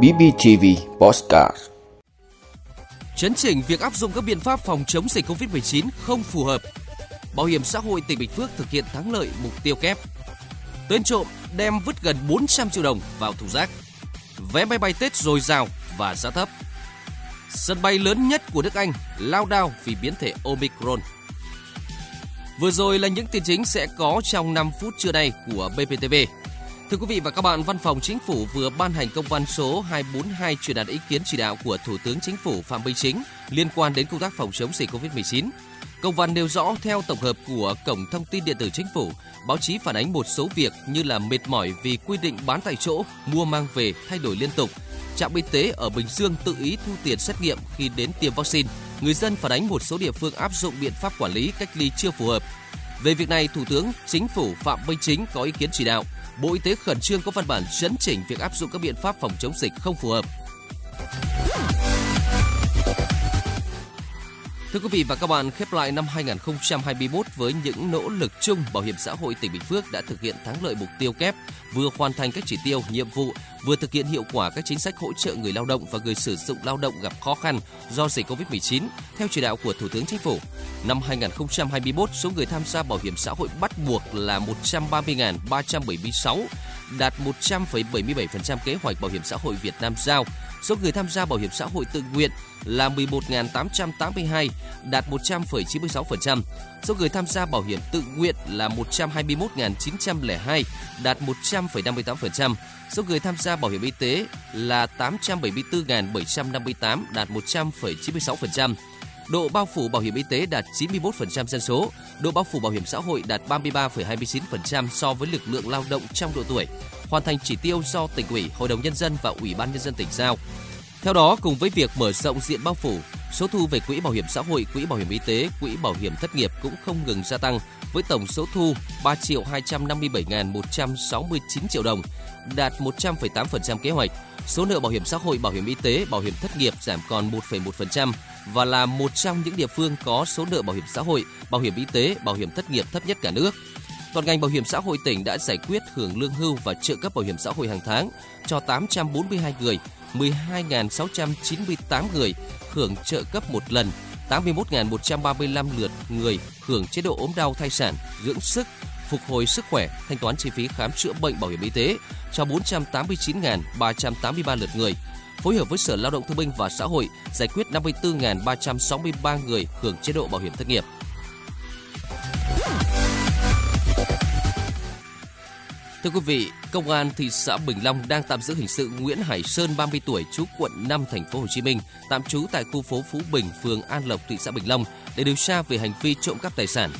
BBTV Postcard Chấn chỉnh việc áp dụng các biện pháp phòng chống dịch COVID-19 không phù hợp. Bảo hiểm xã hội tỉnh Bình Phước thực hiện thắng lợi mục tiêu kép. Tên trộm đem vứt gần 400 triệu đồng vào thùng rác. Vé máy bay Tết dồi dào và giá thấp. Sân bay lớn nhất của nước Anh lao đao vì biến thể Omicron. Vừa rồi là những tin chính sẽ có trong 5 phút trưa nay của BPTV. Thưa quý vị và các bạn, Văn phòng Chính phủ vừa ban hành công văn số 242 truyền đạt ý kiến chỉ đạo của Thủ tướng Chính phủ Phạm Minh Chính liên quan đến công tác phòng chống dịch COVID-19. Công văn nêu rõ theo tổng hợp của Cổng Thông tin Điện tử Chính phủ, báo chí phản ánh một số việc như là mệt mỏi vì quy định bán tại chỗ, mua mang về thay đổi liên tục. Trạm y tế ở Bình Dương tự ý thu tiền xét nghiệm khi đến tiêm vaccine. Người dân phản ánh một số địa phương áp dụng biện pháp quản lý cách ly chưa phù hợp. Về việc này, Thủ tướng Chính phủ Phạm Minh Chính có ý kiến chỉ đạo Bộ Y tế khẩn trương có văn bản chấn chỉnh việc áp dụng các biện pháp phòng chống dịch không phù hợp. Thưa quý vị và các bạn, khép lại năm 2021 với những nỗ lực chung, Bảo hiểm xã hội tỉnh Bình Phước đã thực hiện thắng lợi mục tiêu kép, vừa hoàn thành các chỉ tiêu, nhiệm vụ, vừa thực hiện hiệu quả các chính sách hỗ trợ người lao động và người sử dụng lao động gặp khó khăn do dịch Covid-19 theo chỉ đạo của Thủ tướng Chính phủ. Năm 2021, số người tham gia bảo hiểm xã hội bắt buộc là 130.376, đạt 100,77% kế hoạch bảo hiểm xã hội Việt Nam giao. Số người tham gia bảo hiểm xã hội tự nguyện là 11.882, đạt 100,96%. Số người tham gia bảo hiểm tự nguyện là 121.902, đạt 100,58%. Số người tham gia bảo hiểm y tế là 874.758, đạt 100,96%. Độ bao phủ bảo hiểm y tế đạt 91% dân số, độ bao phủ bảo hiểm xã hội đạt 33,29% so với lực lượng lao động trong độ tuổi. Hoàn thành chỉ tiêu do tỉnh ủy, hội đồng nhân dân và ủy ban nhân dân tỉnh giao. Theo đó, cùng với việc mở rộng diện bao phủ, số thu về quỹ bảo hiểm xã hội, quỹ bảo hiểm y tế, quỹ bảo hiểm thất nghiệp cũng không ngừng gia tăng với tổng số thu 3 triệu 257.169 triệu đồng, đạt 100,8% kế hoạch. Số nợ bảo hiểm xã hội, bảo hiểm y tế, bảo hiểm thất nghiệp giảm còn 1,1% và là một trong những địa phương có số nợ bảo hiểm xã hội, bảo hiểm y tế, bảo hiểm thất nghiệp thấp nhất cả nước. Toàn ngành bảo hiểm xã hội tỉnh đã giải quyết hưởng lương hưu và trợ cấp bảo hiểm xã hội hàng tháng cho 842 người, 12.698 người hưởng trợ cấp một lần, 81.135 lượt người hưởng chế độ ốm đau thai sản, dưỡng sức, phục hồi sức khỏe, thanh toán chi phí khám chữa bệnh bảo hiểm y tế cho 489.383 lượt người. Phối hợp với Sở Lao động Thương binh và Xã hội giải quyết 54.363 người hưởng chế độ bảo hiểm thất nghiệp. Thưa quý vị, Công an thị xã Bình Long đang tạm giữ hình sự Nguyễn Hải Sơn 30 tuổi trú quận 5 thành phố Hồ Chí Minh, tạm trú tại khu phố Phú Bình, phường An Lộc, thị xã Bình Long để điều tra về hành vi trộm cắp tài sản.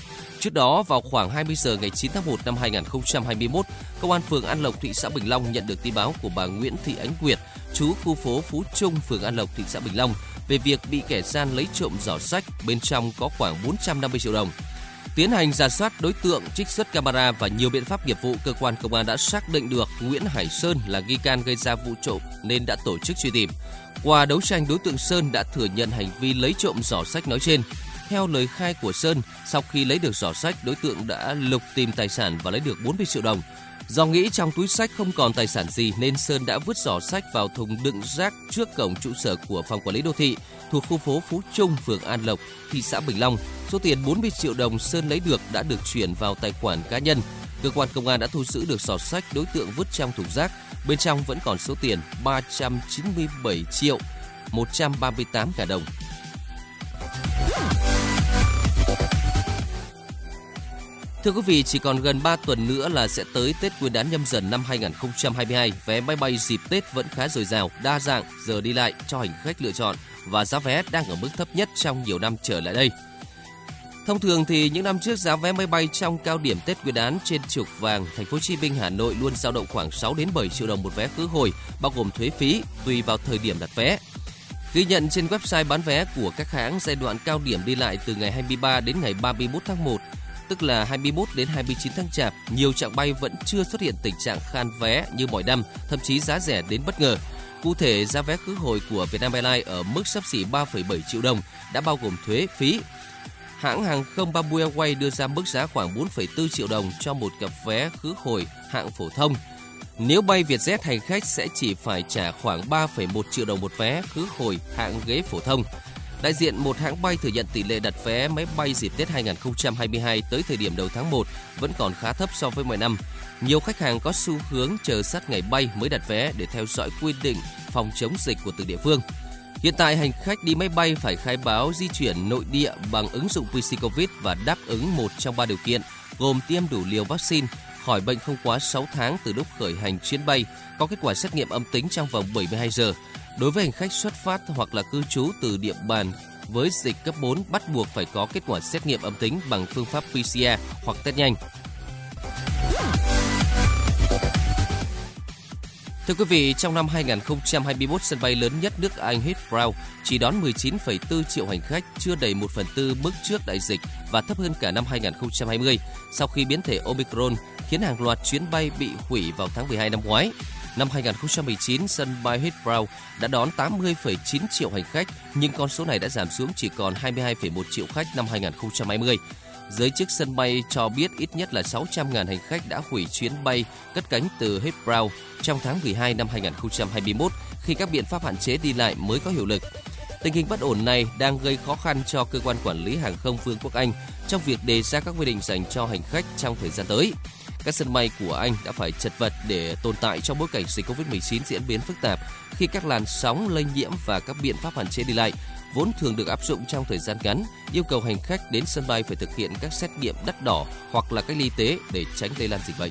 Trước đó, vào khoảng 20 giờ ngày 9 tháng 1 năm 2021, Công an phường An Lộc, thị xã Bình Long nhận được tin báo của bà Nguyễn Thị Ánh Nguyệt, trú khu phố Phú Trung, phường An Lộc, thị xã Bình Long về việc bị kẻ gian lấy trộm giỏ sách, bên trong có khoảng 450 triệu đồng. Tiến hành giả soát đối tượng, trích xuất camera và nhiều biện pháp nghiệp vụ, cơ quan công an đã xác định được Nguyễn Hải Sơn là nghi can gây ra vụ trộm nên đã tổ chức truy tìm. Qua đấu tranh, đối tượng Sơn đã thừa nhận hành vi lấy trộm giỏ sách nói trên. Theo lời khai của Sơn, sau khi lấy được giỏ sách, đối tượng đã lục tìm tài sản và lấy được 40 triệu đồng. Do nghĩ trong túi sách không còn tài sản gì nên Sơn đã vứt giỏ sách vào thùng đựng rác trước cổng trụ sở của phòng quản lý đô thị thuộc khu phố Phú Trung, phường An Lộc, thị xã Bình Long. Số tiền 40 triệu đồng Sơn lấy được đã được chuyển vào tài khoản cá nhân. Cơ quan công an đã thu giữ được giỏ sách đối tượng vứt trong thùng rác. Bên trong vẫn còn số tiền 397 triệu 138 cả đồng. Thưa quý vị, chỉ còn gần 3 tuần nữa là sẽ tới Tết Nguyên đán nhâm dần năm 2022. Vé máy bay dịp Tết vẫn khá dồi dào, đa dạng, giờ đi lại cho hành khách lựa chọn và giá vé đang ở mức thấp nhất trong nhiều năm trở lại đây. Thông thường thì những năm trước giá vé máy bay trong cao điểm Tết Nguyên đán trên trục vàng thành phố Hồ Chí Minh Hà Nội luôn dao động khoảng 6 đến 7 triệu đồng một vé khứ hồi, bao gồm thuế phí tùy vào thời điểm đặt vé. Ghi nhận trên website bán vé của các hãng giai đoạn cao điểm đi lại từ ngày 23 đến ngày 31 tháng 1 tức là 21 đến 29 tháng Chạp, nhiều trạng bay vẫn chưa xuất hiện tình trạng khan vé như mọi năm, thậm chí giá rẻ đến bất ngờ. Cụ thể, giá vé khứ hồi của Vietnam Airlines ở mức sắp xỉ 3,7 triệu đồng, đã bao gồm thuế, phí. Hãng hàng không Bamboo Airways đưa ra mức giá khoảng 4,4 triệu đồng cho một cặp vé khứ hồi hạng phổ thông. Nếu bay Vietjet hành khách sẽ chỉ phải trả khoảng 3,1 triệu đồng một vé khứ hồi hạng ghế phổ thông. Đại diện một hãng bay thừa nhận tỷ lệ đặt vé máy bay dịp Tết 2022 tới thời điểm đầu tháng 1 vẫn còn khá thấp so với mọi năm. Nhiều khách hàng có xu hướng chờ sát ngày bay mới đặt vé để theo dõi quy định phòng chống dịch của từng địa phương. Hiện tại hành khách đi máy bay phải khai báo di chuyển nội địa bằng ứng dụng PC Covid và đáp ứng một trong ba điều kiện gồm tiêm đủ liều vaccine, khỏi bệnh không quá 6 tháng từ lúc khởi hành chuyến bay, có kết quả xét nghiệm âm tính trong vòng 72 giờ. Đối với hành khách xuất phát hoặc là cư trú từ địa bàn với dịch cấp 4 bắt buộc phải có kết quả xét nghiệm âm tính bằng phương pháp PCR hoặc test nhanh. Thưa quý vị, trong năm 2021, sân bay lớn nhất nước Anh Heathrow chỉ đón 19,4 triệu hành khách, chưa đầy 1 phần tư mức trước đại dịch và thấp hơn cả năm 2020 sau khi biến thể Omicron khiến hàng loạt chuyến bay bị hủy vào tháng 12 năm ngoái. Năm 2019, sân bay Heathrow đã đón 80,9 triệu hành khách, nhưng con số này đã giảm xuống chỉ còn 22,1 triệu khách năm 2020. Giới chức sân bay cho biết ít nhất là 600.000 hành khách đã hủy chuyến bay cất cánh từ Heathrow trong tháng 12 năm 2021 khi các biện pháp hạn chế đi lại mới có hiệu lực. Tình hình bất ổn này đang gây khó khăn cho cơ quan quản lý hàng không Vương quốc Anh trong việc đề ra các quy định dành cho hành khách trong thời gian tới. Các sân bay của Anh đã phải chật vật để tồn tại trong bối cảnh dịch Covid-19 diễn biến phức tạp khi các làn sóng lây nhiễm và các biện pháp hạn chế đi lại vốn thường được áp dụng trong thời gian ngắn, yêu cầu hành khách đến sân bay phải thực hiện các xét nghiệm đắt đỏ hoặc là cách ly tế để tránh lây lan dịch bệnh.